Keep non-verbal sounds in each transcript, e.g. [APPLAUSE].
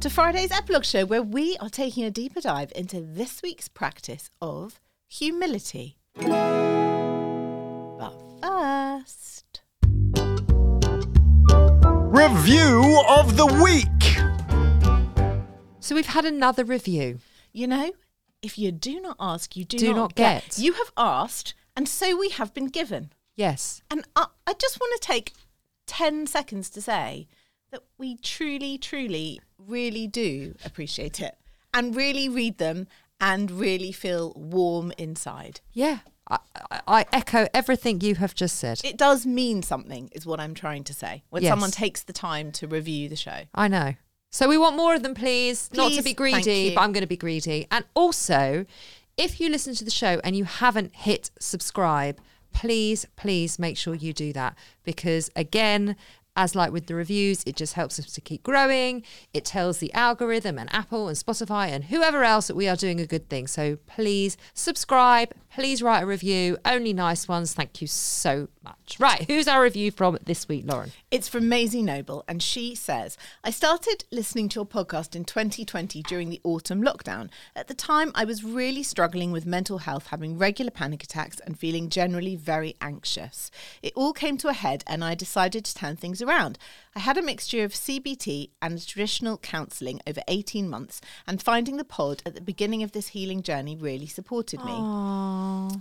to Friday's epilogue show, where we are taking a deeper dive into this week's practice of humility. But first, Review of the week. So we've had another review. you know, if you do not ask, you do, Do not get. You have asked, and so we have been given. Yes. And I, I just want to take 10 seconds to say that we truly, truly, really do appreciate it and really read them and really feel warm inside. Yeah. I, I, echo everything you have just said. It does mean something, is what I'm trying to say. When Yes. someone takes the time to review the show. I know. So we want more of them, please. Not to be greedy, but I'm going to be greedy. And also, if you listen to the show and you haven't hit subscribe, please, please make sure you do that because again. As like with the reviews, it just helps us to keep growing. It tells the algorithm and Apple and Spotify and whoever else that we are doing a good thing. So please subscribe. Please write a review. Only nice ones. Thank you so much. Right, who's our review from this week, Lauren? It's from Maisie Noble, and she says, I started listening to your podcast in 2020 during the autumn lockdown. At the time, I was really struggling with mental health, having regular panic attacks and feeling generally very anxious. It all came to a head, and I decided to turn things around. I had a mixture of CBT and traditional counselling over 18 months, and finding the pod at the beginning of this healing journey really supported me.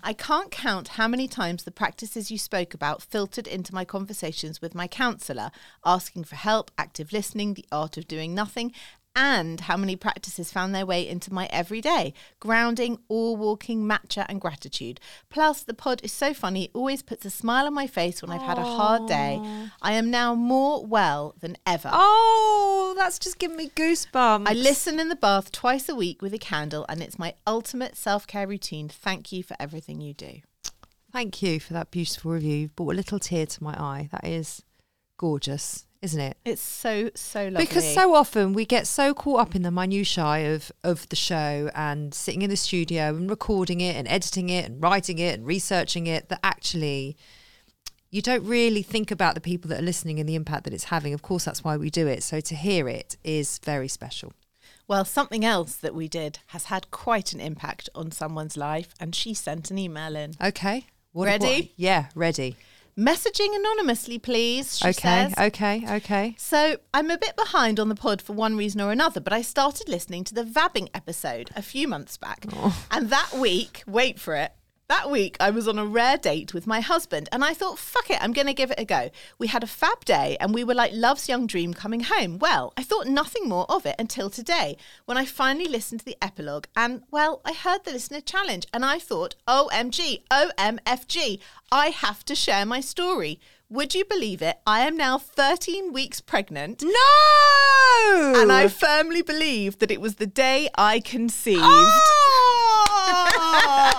I can't count how many times the practices you spoke about filtered into my conversations with my counsellor, asking for help, active listening, the art of doing nothing, and how many practices found their way into my everyday grounding, all walking, matcha, and gratitude. Plus, the pod is so funny, it always puts a smile on my face when I've had a hard day. I am now more well than ever. Oh, that's just giving me goosebumps. I listen in the bath twice a week with a candle, and it's my ultimate self care routine. Thank you for everything you do. Thank you for that beautiful review. You've brought a little tear to my eye. That is gorgeous, isn't it? It's so, so lovely. Because so often we get so caught up in the minutiae of of the show and sitting in the studio and recording it and editing it and writing it and researching it that actually you don't really think about the people that are listening and the impact that it's having. Of course, that's why we do it. So to hear it is very special. Well, something else that we did has had quite an impact on someone's life, and she sent an email in. Okay. What, Ready? what- yeah, ready. Messaging anonymously, please, she okay, says. okay, okay. So I'm a bit behind on the pod for one reason or another, but I started listening to the vabbing episode a few months back. Oh. And that week, wait for it. That week, I was on a rare date with my husband, and I thought, fuck it, I'm going to give it a go. We had a fab day, and we were like love's young dream coming home. Well, I thought nothing more of it until today, when I finally listened to the epilogue, and well, I heard the listener challenge, and I thought, OMG, OMFG, I have to share my story. Would you believe it? I am now 13 weeks pregnant. No! And I firmly believe that it was the day I conceived. Oh, [LAUGHS]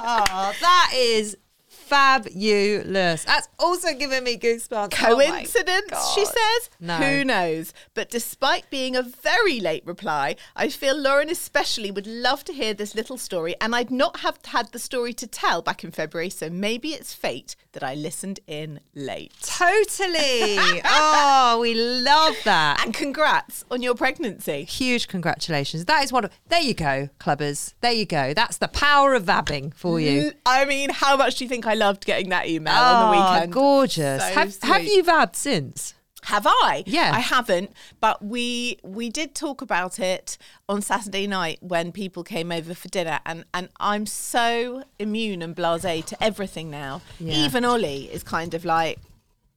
is fabulous. That's also giving me goosebumps. Oh Coincidence, she says? No. Who knows? But despite being a very late reply, I feel Lauren especially would love to hear this little story, and I'd not have had the story to tell back in February, so maybe it's fate that I listened in late. Totally. [LAUGHS] oh, we love that. And congrats on your pregnancy. Huge congratulations. That is one of. There you go, clubbers. There you go. That's the power of vabbing for you. I mean, how much do you think I loved getting that email Oh, on the ah, weekend? gorgeous. So have, have you vabbed since? Have I? Yeah. I haven't, but we we did talk about it on Saturday night when people came over for dinner and and I'm so immune and blasé to everything now. Yeah. Even Ollie is kind of like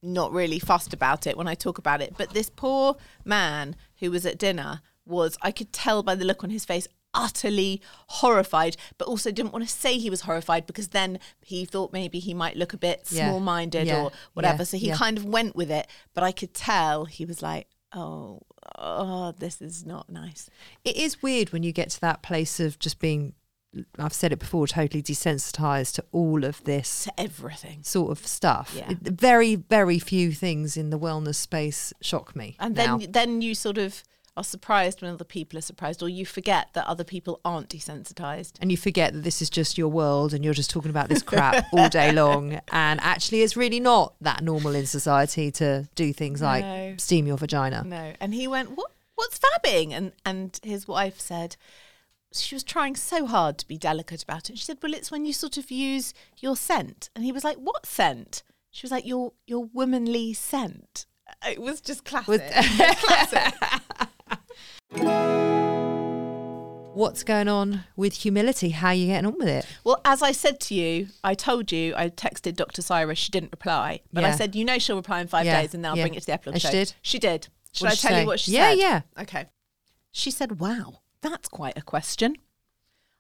not really fussed about it when I talk about it, but this poor man who was at dinner was I could tell by the look on his face utterly horrified but also didn't want to say he was horrified because then he thought maybe he might look a bit Yeah. small-minded Yeah. or whatever Yeah. so he kind of went with it but i could tell he was like oh oh this is not nice It is weird when you get to that place of just being I've said it before, totally desensitized to all of this To everything. sort of stuff. Yeah. It- very, very few things in the wellness space shock me. And now. then then you sort of are surprised when other people are surprised, or you forget that other people aren't desensitized. and you forget that this is just your world and you're just talking about this crap [LAUGHS] all day long. And actually, it's really not that normal in society to do things like No. steam your vagina. No. And he went, What what's vabbing? And and his wife said she was trying so hard to be delicate about it. She said, Well, it's when you sort of use your scent. And he was like, What scent? She was like, Your your womanly scent. It was just classic. [LAUGHS] classic. What's going on with humility? How are you getting on with it? Well, as I said to you, I told you, I texted Dr. Cyrus, she didn't reply. But I said, you know, she'll reply in five Yeah, days and then I'll yeah. bring it to the epilogue And she did? She did. Should What I tell say? you what she Yeah, said? Yeah, yeah. Okay. She said, wow, that's quite a question.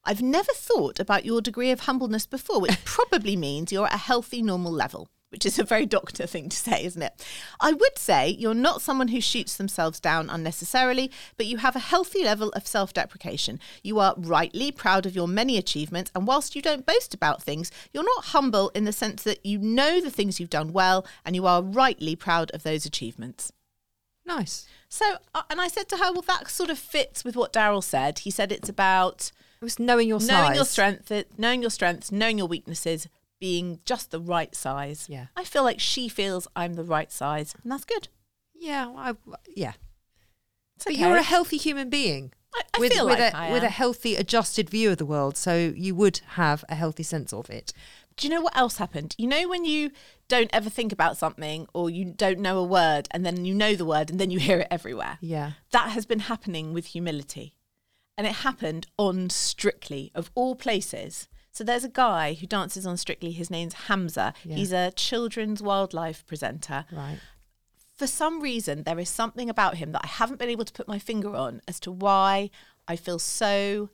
I've never thought about your degree of humbleness before, which [LAUGHS] probably means you're at a healthy, normal level, which is a very doctor thing to say, isn't it? I would say you're not someone who shoots themselves down unnecessarily, but you have a healthy level of self deprecation. You are rightly proud of your many achievements, and whilst you don't boast about things, you're not humble in the sense that you know the things you've done well, and you are rightly proud of those achievements. Nice. So, uh, and I said to her, well, that sort of fits with what Daryl said. He said it's about It was knowing your knowing your strength, knowing your strengths, knowing your weaknesses, being just the right size. Yeah. I feel like she feels I'm the right size, and that's good. Yeah, I, yeah. It's But okay. you're a healthy human being. I, I with, feel with like a with a healthy, adjusted view of the world, so you would have a healthy sense of it. Do you know what else happened? You know when you don't ever think about something or you don't know a word and then you know the word and then you hear it everywhere. Yeah. That has been happening with humility. And it happened on Strictly, of all places. So there's a guy who dances on Strictly. His name's Hamza. Yeah. He's a children's wildlife presenter. Right. For some reason, there is something about him that I haven't been able to put my finger on as to why I feel so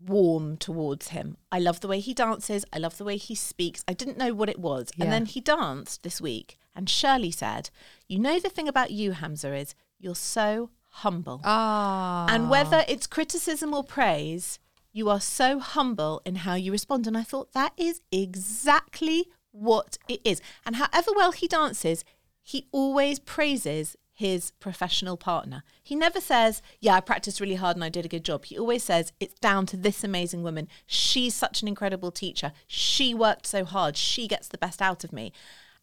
warm towards him. I love the way he dances. I love the way he speaks. I didn't know what it was. Yeah. And then he danced this week. And Shirley said, You know, the thing about you, Hamza, is you're so humble. Ah. And whether it's criticism or praise, you are so humble in how you respond. And I thought that is exactly what it is. And however well he dances, he always praises his professional partner. He never says, Yeah, I practiced really hard and I did a good job. He always says, It's down to this amazing woman. She's such an incredible teacher. She worked so hard. She gets the best out of me.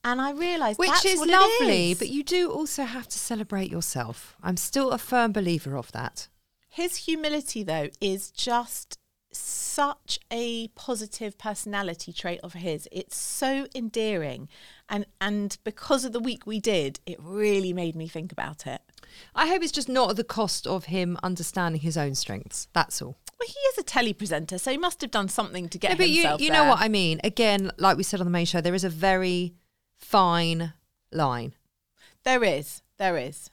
And I realised Which is lovely, is. but you do also have to celebrate yourself. I'm still a firm believer of that. His humility, though, is just such a positive personality trait of his. It's so endearing, and and because of the week we did, it really made me think about it. I hope it's just not at the cost of him understanding his own strengths. That's all. Well, he is a telly presenter, so he must have done something to get No, but you, himself you there. know what I mean. Again, like we said on the main show, there is a very fine line, There is, there is.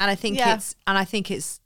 and I think Yeah. it's and I think it's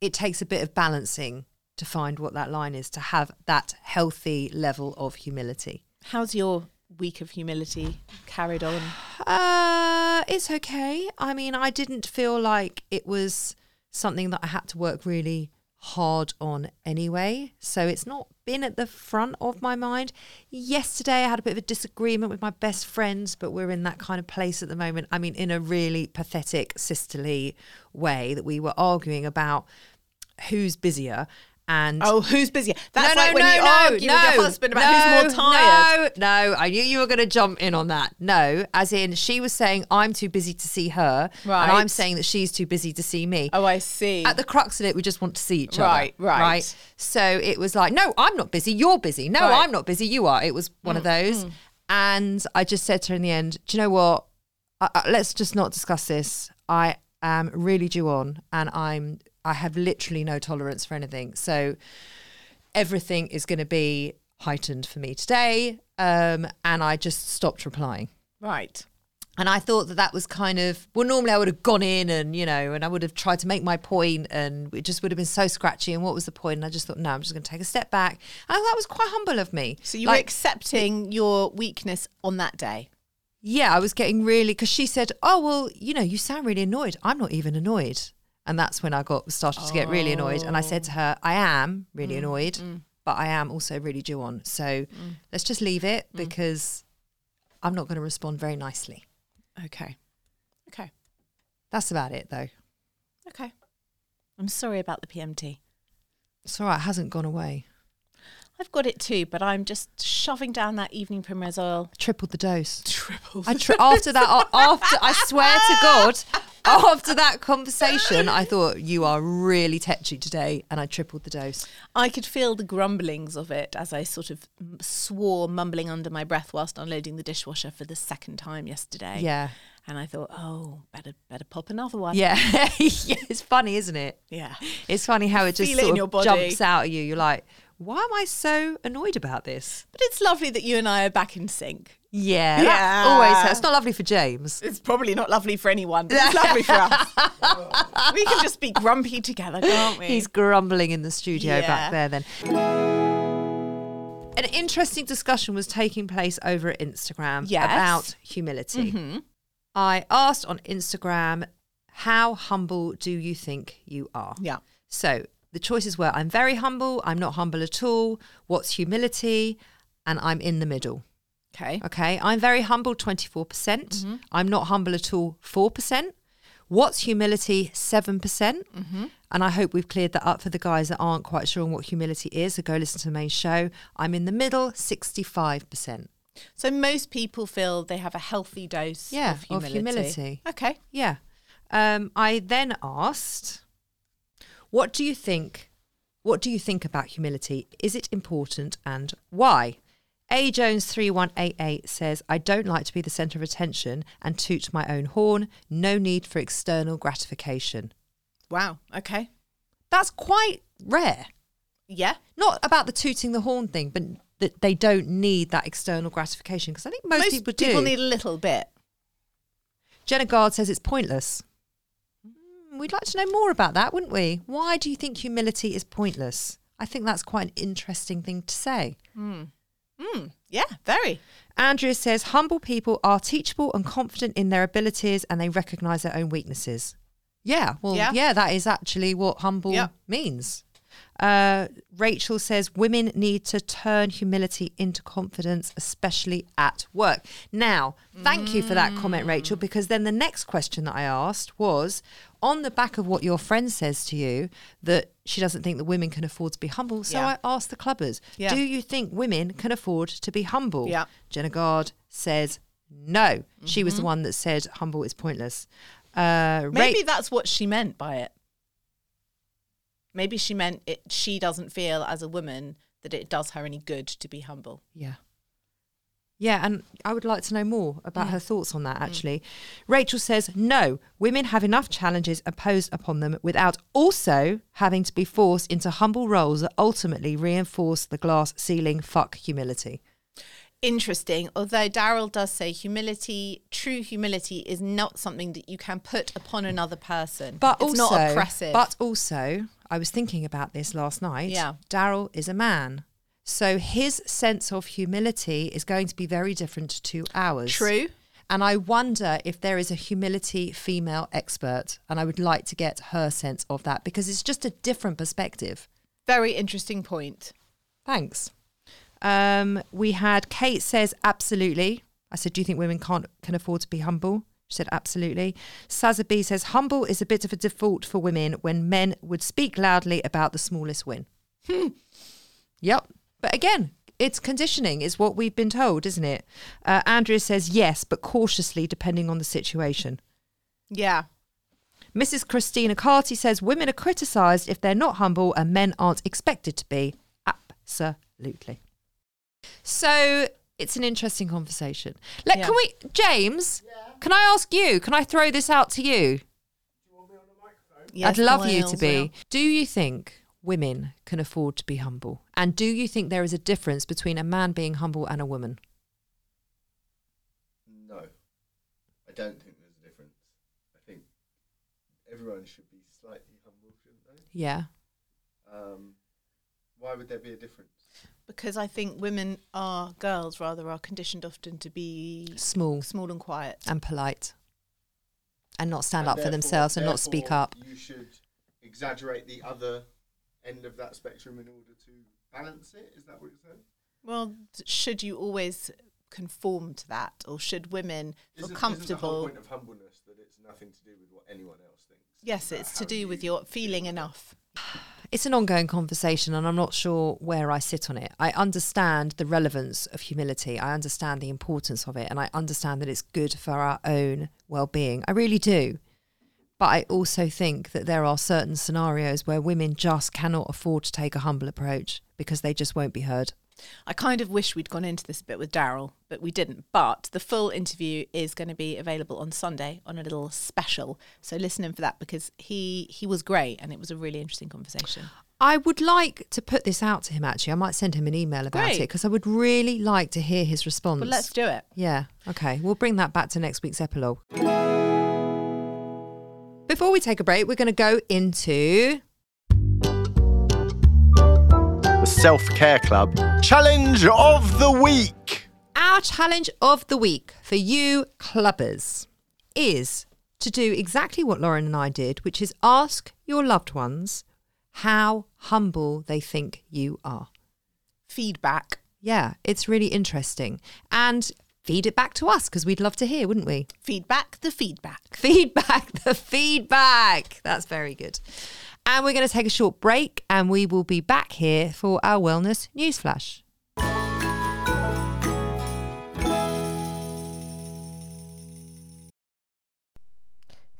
it takes a bit of balancing to find what that line is to have that healthy level of humility. How's your week of humility carried on? Uh, it's okay. I mean, I didn't feel like it was something that I had to work really hard on anyway. So it's not been at the front of my mind. Yesterday, I had a bit of a disagreement with my best friends, but we're in that kind of place at the moment. I mean, in a really pathetic, sisterly way that we were arguing about who's busier. And Oh, who's busier? That's no, like no, when no, you no, argue with your husband about no, who's more tired. No, no, I knew you were going to jump in on that. No, as in she was saying I'm too busy to see her, Right. and I'm saying that she's too busy to see me. Oh, I see. At the crux of it, we just want to see each other. Right, right. right. So it was like, no, I'm not busy. You're busy. No, Right. Mm, I'm not busy. You are. It was one of those. And I just said to her in the end, do you know what? Let's just not discuss this. I am really due on, and I'm. I have literally no tolerance for anything. So everything is going to be heightened for me today. Um, and I just stopped replying. right. And I thought that that was kind of well. Normally, I would have gone in and you know, and I would have tried to make my point, and it just would have been so scratchy. And what was the point? And I just thought, no, I'm just going to take a step back. And that was quite humble of me. So you were Like, accepting your weakness on that day. yeah, I was getting really because she said, "Oh well, you know, you sound really annoyed. I'm not even annoyed." And that's when I got started to get really annoyed. And I said to her, "I am really Mm, annoyed, but I am also really due on. So Mm. let's just leave it because I'm not going to respond very nicely. Okay. Okay. That's about it, though. Okay. I'm sorry about the PMT. It's all right. It hasn't gone away. I've got it too, but I'm just shoving down that evening primrose oil. Tripled the dose. Triple. I tri- after that, after I swear to God, [LAUGHS] [LAUGHS] after that conversation, I thought you are really tetchy today, and I tripled the dose. I could feel the grumblings of it as I sort of swore, mumbling under my breath whilst unloading the dishwasher for the second time yesterday. Yeah, And I thought, oh, better better pop another one. yeah, [LAUGHS] yeah. It's funny, isn't it? Yeah. It's funny how it just Feel sort your of body. jumps out at you. You're like, why am I so annoyed about this? But it's lovely that you and I are back in sync. Yeah, Yeah. always. hurts. It's not lovely for James. It's probably not lovely for anyone, but it's [LAUGHS] lovely for us. we can just be grumpy together, can't we? He's grumbling in the studio Yeah. back there. Then. An interesting discussion was taking place over at Instagram Yes. Mm-hmm. about humility. I asked on Instagram, "How humble do you think you are?" yeah. So the choices were: I'm very humble, I'm not humble at all. What's humility? And I'm in the middle. Okay. Okay, I'm very humble, 24%. percent I'm not humble at all, 4%. What's humility? 7%. percent And I hope we've cleared that up for the guys that aren't quite sure on what humility is. So go listen to the main show. I'm in the middle, 65%. So most people feel they have a healthy dose Yeah, of of humility. humility. Okay. Yeah. Um, I then asked, what do you think? What do you think about humility? Is it important and why? A Jones 3188 says, I don't like to be the centre of attention and toot my own horn. No need for external gratification. Wow. Okay. That's quite rare. Yeah. Not about the tooting the horn thing, but that they don't need that external gratification because I think most, people do. People need a little bit. Jenna Gard says it's pointless. Mm, We'd like to know more about that, wouldn't we? Why do you think humility is pointless? I think that's quite an interesting thing to say. Mm, yeah, very. Andrea says humble people are teachable and confident in their abilities and they recognize their own weaknesses. Yeah, well, yeah, Yeah. that is actually what humble Yeah. means. Uh, Rachel says women need to turn humility into confidence, especially at work. Now, thank you for that comment, Rachel, because then the next question that I asked was on the back of what your friend says to you that she doesn't think that women can afford to be humble. So Yeah. I asked the clubbers, Yeah. do you think women can afford to be humble? Yeah. Jenna Gard says no. She was the one that said humble is pointless. Uh, Ra- Maybe that's what she meant by it. Maybe she meant it. She doesn't feel as a woman that it does her any good to be humble. Yeah. Yeah, and I would like to know more about mm. her thoughts on that actually. Rachel says, no, women have enough challenges imposed upon them without also having to be forced into humble roles that ultimately reinforce the glass ceiling fuck humility. Interesting. Although Daryl does say humility, true humility, is not something that you can put upon another person. But it's also, not oppressive. But also, I was thinking about this last night. Yeah. Daryl is a man. So his sense of humility is going to be very different to ours. True. And I wonder if there is a humility female expert, and I would like to get her sense of that because it's just a different perspective. very interesting point. Thanks. Um, we had Kate says absolutely. I said, do you think women can't can afford to be humble? She said absolutely. Saza B says humble is a bit of a default for women when men would speak loudly about the smallest win. Yep. But again, it's conditioning, is what we've been told, isn't it? Uh, Andrea says yes, but cautiously depending on the situation. Yeah. Mrs. Christina Carty says women are criticised if they're not humble and men aren't expected to be. Absolutely. So it's an interesting conversation. Let, Yeah. Can we, James? Can I ask you? Can I throw this out to you? Yes, I'd love you to be. yeah. Do you think women can afford to be humble? And do you think there is a difference between a man being humble and a woman? No, I don't think there's a difference. I think everyone should be slightly humble, shouldn't they? Yeah. Um, why would there be a difference? Because I think women are girls rather are conditioned often to be Small small and quiet. and polite. And not stand And up for themselves and not speak up. You should exaggerate the other end of that spectrum in order to balance it? Is that what you're saying? Well, should you always conform to that, or should women feel Isn't, comfortable? Isn't the whole point of humbleness that it's nothing to do with what anyone else thinks? yes, it's to how do with your feeling enough. It's an ongoing conversation, and I'm not sure where I sit on it. I understand the relevance of humility. I understand the importance of it, and I understand that it's good for our own well being. I really do. But I also think that there are certain scenarios where women just cannot afford to take a humble approach because they just won't be heard. I kind of wish we'd gone into this a bit with Daryl, but we didn't. But the full interview is going to be available on Sunday on a little special. So listen in for that because he he was great and it was a really interesting conversation. I would like to put this out to him actually. I might send him an email about Great. it because I would really like to hear his response. But let's do it. Yeah, okay. We'll bring that back to next week's epilogue. Before we take a break, we're going to go into The Self Care Club Challenge of the Week. our challenge of the week for you clubbers is to do exactly what Lauren and I did, which is ask your loved ones how humble they think you are. Feedback. Yeah, it's really interesting. And feed it back to us because we'd love to hear, wouldn't we? Feedback. The feedback. Feedback, the feedback. That's very good. And we're going to take a short break and we will be back here for our wellness news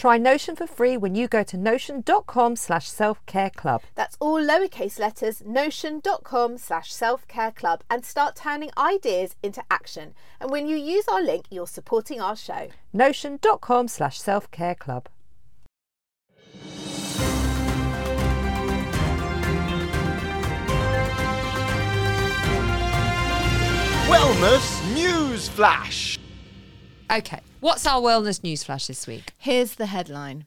Try Notion for free when you go to notion.com slash self-care club. That's all lowercase letters, notion.com slash self care club, and start turning ideas into action. And when you use our link, you're supporting our show. Notion.com slash self-care club. Wellness News Flash. Okay, what's our wellness news flash this week? Here's the headline.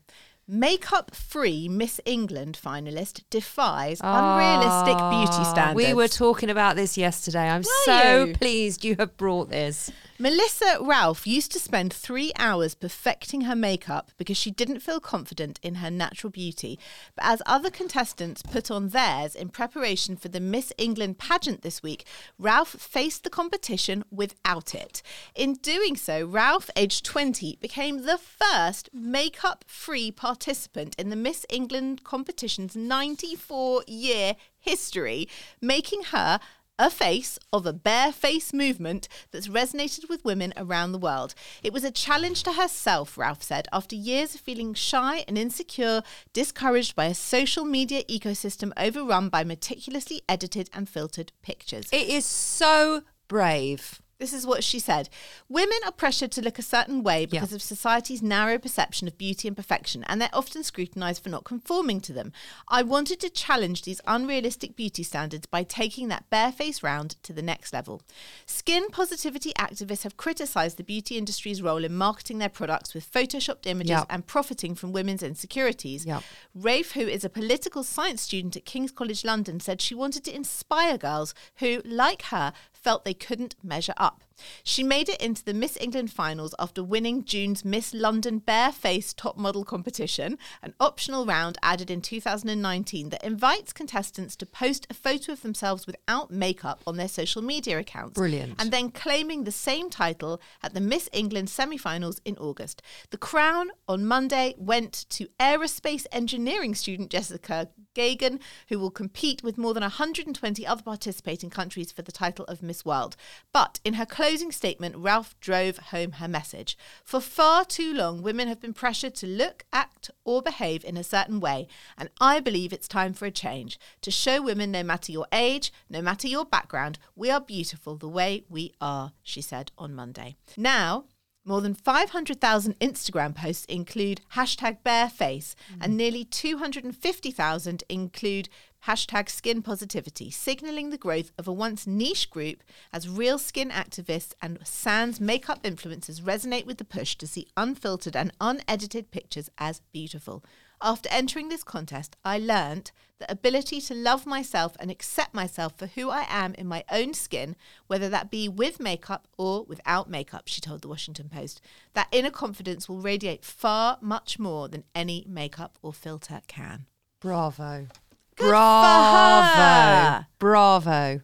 Makeup free Miss England finalist defies ah, unrealistic beauty standards. We were talking about this yesterday. I'm Were so you? pleased you have brought this. Melissa Raouf used to spend three hours perfecting her makeup because she didn't feel confident in her natural beauty. But as other contestants put on theirs in preparation for the Miss England pageant this week, Raouf faced the competition without it. In doing so, Raouf, aged 20, became the first makeup free participant in the Miss England competition's 94 year history, making her a face of a bare face movement that's resonated with women around the world. It was a challenge to herself, Raouf said, after years of feeling shy and insecure, discouraged by a social media ecosystem overrun by meticulously edited and filtered pictures. It is so brave. This is what she said. Women are pressured to look a certain way because Yeah. of society's narrow perception of beauty and perfection, and they're often scrutinized for not conforming to them. I wanted to challenge these unrealistic beauty standards by taking that bareface round to the next level. Skin positivity activists have criticized the beauty industry's role in marketing their products with photoshopped images Yep. and profiting from women's insecurities. Yep. Raouf, who is a political science student at King's College London, said she wanted to inspire girls who, like her, felt they couldn't measure up. She made it into the Miss England finals after winning June's Miss London Bareface Top Model competition, an optional round added in 2019 that invites contestants to post a photo of themselves without makeup on their social media accounts. Brilliant. And then claiming the same title at the Miss England semi finals in August. The crown on Monday went to aerospace engineering student Jessica Gagen, who will compete with more than 120 other participating countries for the title of Miss World. But in her closing statement, Raouf drove home her message. For far too long, women have been pressured to look, act, or behave in a certain way, and I believe it's time for a change to show women no matter your age, no matter your background, we are beautiful the way we are, she said on Monday. Now, more than 500,000 Instagram posts include hashtag bareface, and mm. nearly 250,000 include hashtag skin positivity, signalling the growth of a once niche group as real skin activists and sans makeup influencers resonate with the push to see unfiltered and unedited pictures as beautiful. After entering this contest, I learned the ability to love myself and accept myself for who I am in my own skin, whether that be with makeup or without makeup, she told the Washington Post. That inner confidence will radiate far much more than any makeup or filter can. Bravo. Good Bravo. Bravo.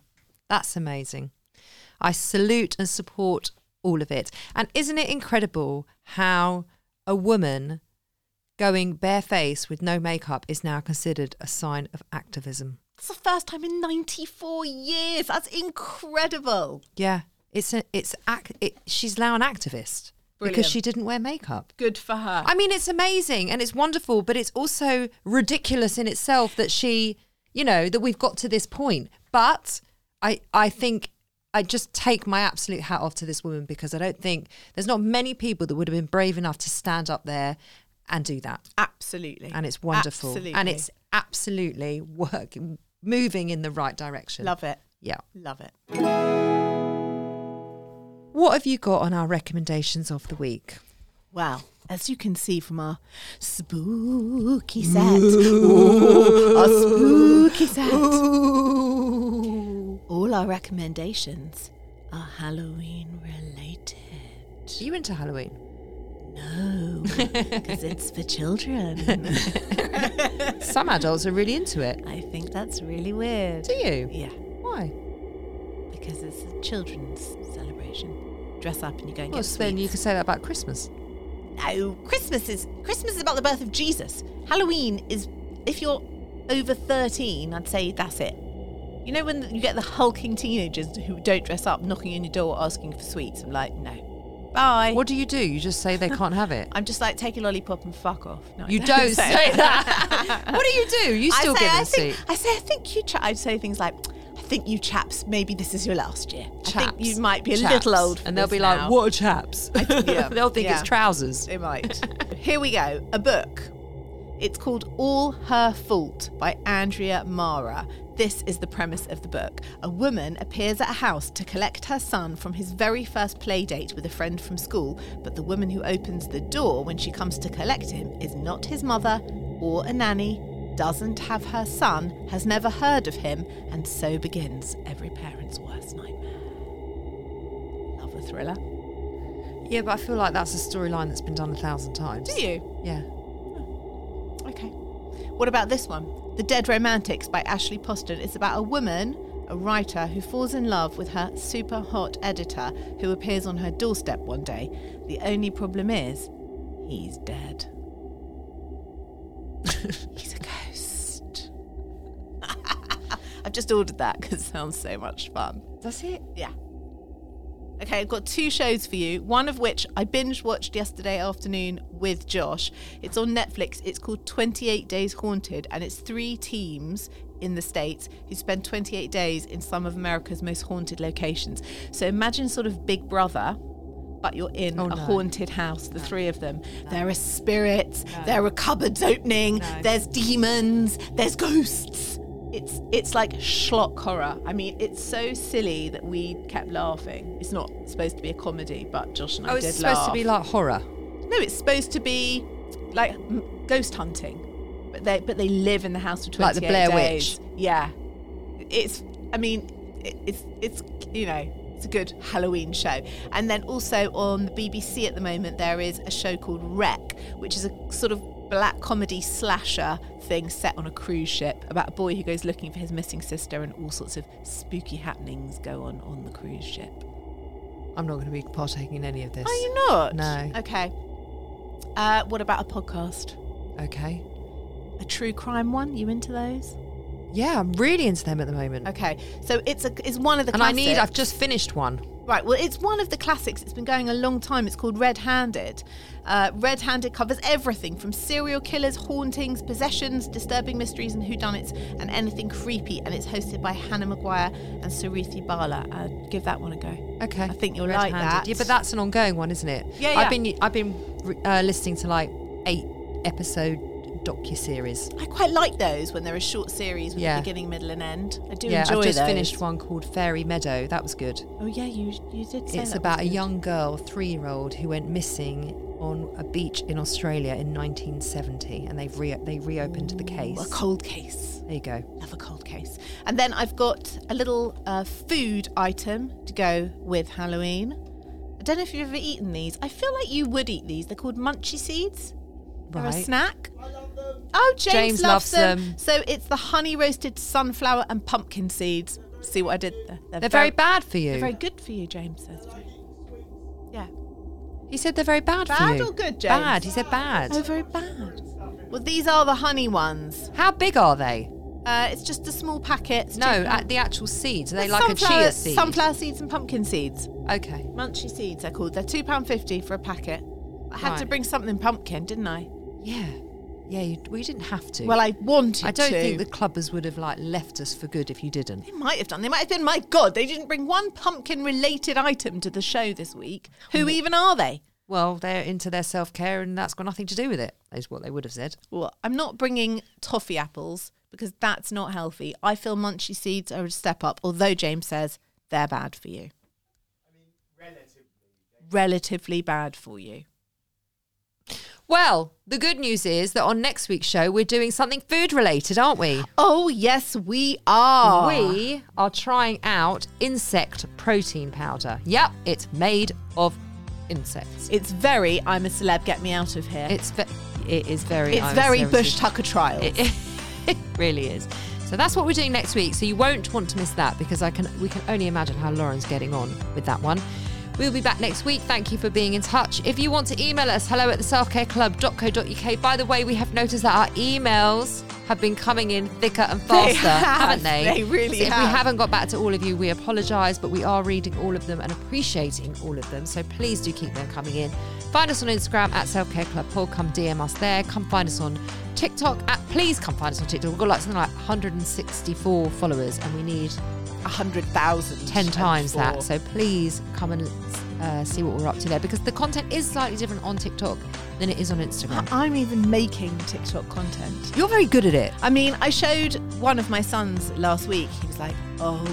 That's amazing. I salute and support all of it. And isn't it incredible how a woman going barefaced with no makeup is now considered a sign of activism? It's the first time in 94 years. That's incredible. Yeah. It's a, it's it, she's now an activist Brilliant. because she didn't wear makeup. Good for her. I mean, it's amazing and it's wonderful, but it's also ridiculous in itself that she, you know, that we've got to this point. But I, I think I just take my absolute hat off to this woman because I don't think there's not many people that would have been brave enough to stand up there and do that. Absolutely. And it's wonderful. Absolutely. And it's absolutely working, moving in the right direction. Love it. Yeah. Love it. What have you got on our recommendations of the week? Well, as you can see from our spooky set, Ooh, our spooky set, all our recommendations are Halloween related. Are you into Halloween? No, because it's for children. [LAUGHS] Some adults are really into it. I think that's really weird. Do you? Yeah, Why? because it's a children's celebration. Dress up and you go and Well, get so then you sweets. could say that about Christmas. No, Christmas is Christmas is about the birth of Jesus. Halloween is if you're over 13, I'd say that's it. You know when you get the hulking teenagers who don't dress up knocking on your door asking for sweets? I'm like, no. Bye. What do you do? You just say they can't have it. [LAUGHS] I'm just like, take a lollipop and fuck off. No, I You [LAUGHS] don't say that. what do you do? You still I say, give I think, sweet. I say, I think you. Cha- I'd say things like, I think you chaps, maybe this is your last year. I think you might be a Chaps. little old. For and they'll be like, now. "What are chaps?" [LAUGHS] yeah, they'll think yeah. it's trousers. They might. Here we go. A book. It's called All Her Fault by Andrea Mara. This is the premise of the book. A woman appears at a house to collect her son from his very first play date with a friend from school, but the woman who opens the door when she comes to collect him is not his mother or a nanny, doesn't have her son, has never heard of him, and so begins every parent's worst nightmare. Love a thriller. Yeah, but I feel like that's a storyline that's been done a thousand times. Do you? Yeah. What about this one? The Dead Romantics by Ashley Poston. It's about a woman, a writer, who falls in love with her super hot editor who appears on her doorstep one day. The only problem is, he's dead. [LAUGHS] he's a ghost. [LAUGHS] I've just ordered that because it sounds so much fun. Does it? Yeah. Okay, I've got two shows for you. One of which I binge watched yesterday afternoon with Josh. It's on Netflix. It's called 28 Days Haunted, and it's three teams in the States who spend 28 days in some of America's most haunted locations. So imagine sort of Big Brother. But you're in Oh, a no. haunted house, the three of them. There are spirits, there are cupboards opening, there's demons, there's ghosts. It's it's like schlock horror. I mean, it's so silly that we kept laughing. It's not supposed to be a comedy, but Josh and I Oh, did it's supposed to laugh. be like horror. no, it's supposed to be like ghost hunting, but they but they live in the house for 28 Like the Blair days. Witch. Yeah, it's. I mean, it's it's you know. It's a good Halloween show. And then also on the BBC at the moment, there is a show called Wreck, which is a sort of black comedy slasher thing set on a cruise ship about a boy who goes looking for his missing sister, and all sorts of spooky happenings go on on the cruise ship. I'm not going to be partaking in any of this. Are you not? No. Okay. Uh, what about a podcast? Okay. A true crime one? You into those? Yeah, I'm really into them at the moment. Okay, so it's a it's one of the And I need, I've just finished one. right. Well, it's one of the classics. It's been going a long time. It's called Red Handed. Uh, Red Handed covers everything from serial killers, hauntings, possessions, disturbing mysteries, and whodunits, and anything creepy. And it's hosted by Hannah Maguire and Suruthi Bala. Uh, give that one a go. Okay. I think you'll Red-handed. like that. Yeah, but that's an ongoing one, isn't it? Yeah, yeah. I've been I've been uh, listening to like eight episode docu series. I quite like those when they're a short series with Yeah. a beginning, middle, and end. I do Yeah, enjoy I've just those. finished one called Fairy Meadow. That was good. Oh yeah, you you did. Say It's about a good. young girl, three year old, who went missing on a beach in Australia in 1970, and they've re- they reopened the case. a cold case. There you go. Love a cold case. And then I've got a little uh, food item to go with Halloween. I don't know if you've ever eaten these. I feel like you would eat these. They're called munchy seeds. They're a Right. snack. Oh, James, James loves, loves them. them. So it's the honey roasted sunflower and pumpkin seeds. See what I did there? They're very bad for you. They're very good for you, James says. Yeah. He said they're very bad, for you. Bad you. or good, James? Bad. He said bad. Oh, very bad. Well, these are the honey ones. How big are they? Uh, it's just a small packet. It's No, at the actual seeds. Are they They're like a sunflower- chia seed? Sunflower seeds and pumpkin seeds. Okay. Munchy seeds, they're called. They're two pound fifty for a packet. I had to bring something pumpkin, didn't I? Yeah. Yeah, you, we didn't have to. Well, I wanted to. I don't to. think the clubbers would have like left us for good if you didn't. They might have done. They might have been. My God, they didn't bring one pumpkin-related item to the show this week. Who even are they? Well, they're into their self care, and that's got nothing to do with it. Is what they would have said. Well, I'm not bringing toffee apples because that's not healthy. I feel munchy seeds are a step up, although James says they're bad for you. I mean, relatively. Relatively bad for you. Well, the good news is that on next week's show, we're doing something food related, aren't we? Oh, yes, we are. We are trying out insect protein powder. Yep, it's made of insects. It's very, I'm a celeb, get me out of here. It's ve- it is very it's I'm very Bush Tucker trials. It, [LAUGHS] it really is. So that's what we're doing next week. So you won't want to miss that because I can we can only imagine how Lauren's getting on with that one. We'll be back next week. Thank you for being in touch. If you want to email us, hello at the selfcareclub.co.uk. By the way, we have noticed that our emails have been coming in thicker and They faster, have. haven't they? They really So if have. we haven't got back to all of you, we apologise, but we are reading all of them and appreciating all of them. So please do keep them coming in. Find us on Instagram at Self Care Club Pod. Come DM us there. Come find us on TikTok at please come find us on TikTok. We've got like something like 164 followers and we need 100,000. 10 times that. So please come and uh, see what we're up to there because the content is slightly different on TikTok than it is on Instagram. I'm even making TikTok content. You're very good at it. I mean, I showed one of my sons last week. He was like, "Oh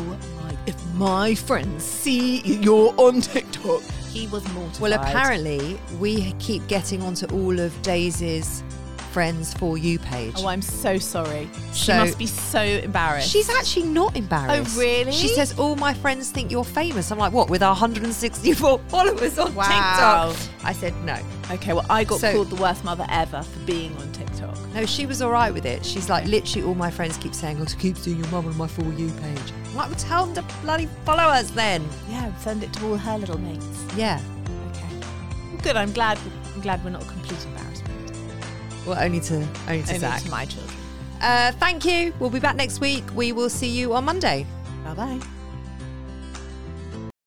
my! If my friends see you're on TikTok, he was mortified." Well, apparently, we keep getting onto all of Daisy's friend's For You page. Oh, I'm so sorry. She So- must be so embarrassed. She's actually not embarrassed. Oh, really? She says, All my friends think you're famous. I'm like, What, with our 164 [LAUGHS] followers on Wow. TikTok? I said, No. okay. Well, I got So- called the worst mother ever for being on TikTok. No, she was all right with it. She's like, literally, all my friends keep saying, Oh, to keep seeing your mum on my For You page. I'm like, well, tell them to bloody follow us then. Yeah, send it to all her little mates. Yeah. Okay. Well, good. I'm glad. I'm glad we're not complete embarrassment. Well, only to, only to Only Zach. to my children. Uh, thank you. We'll be back next week. We will see you on Monday. Bye bye.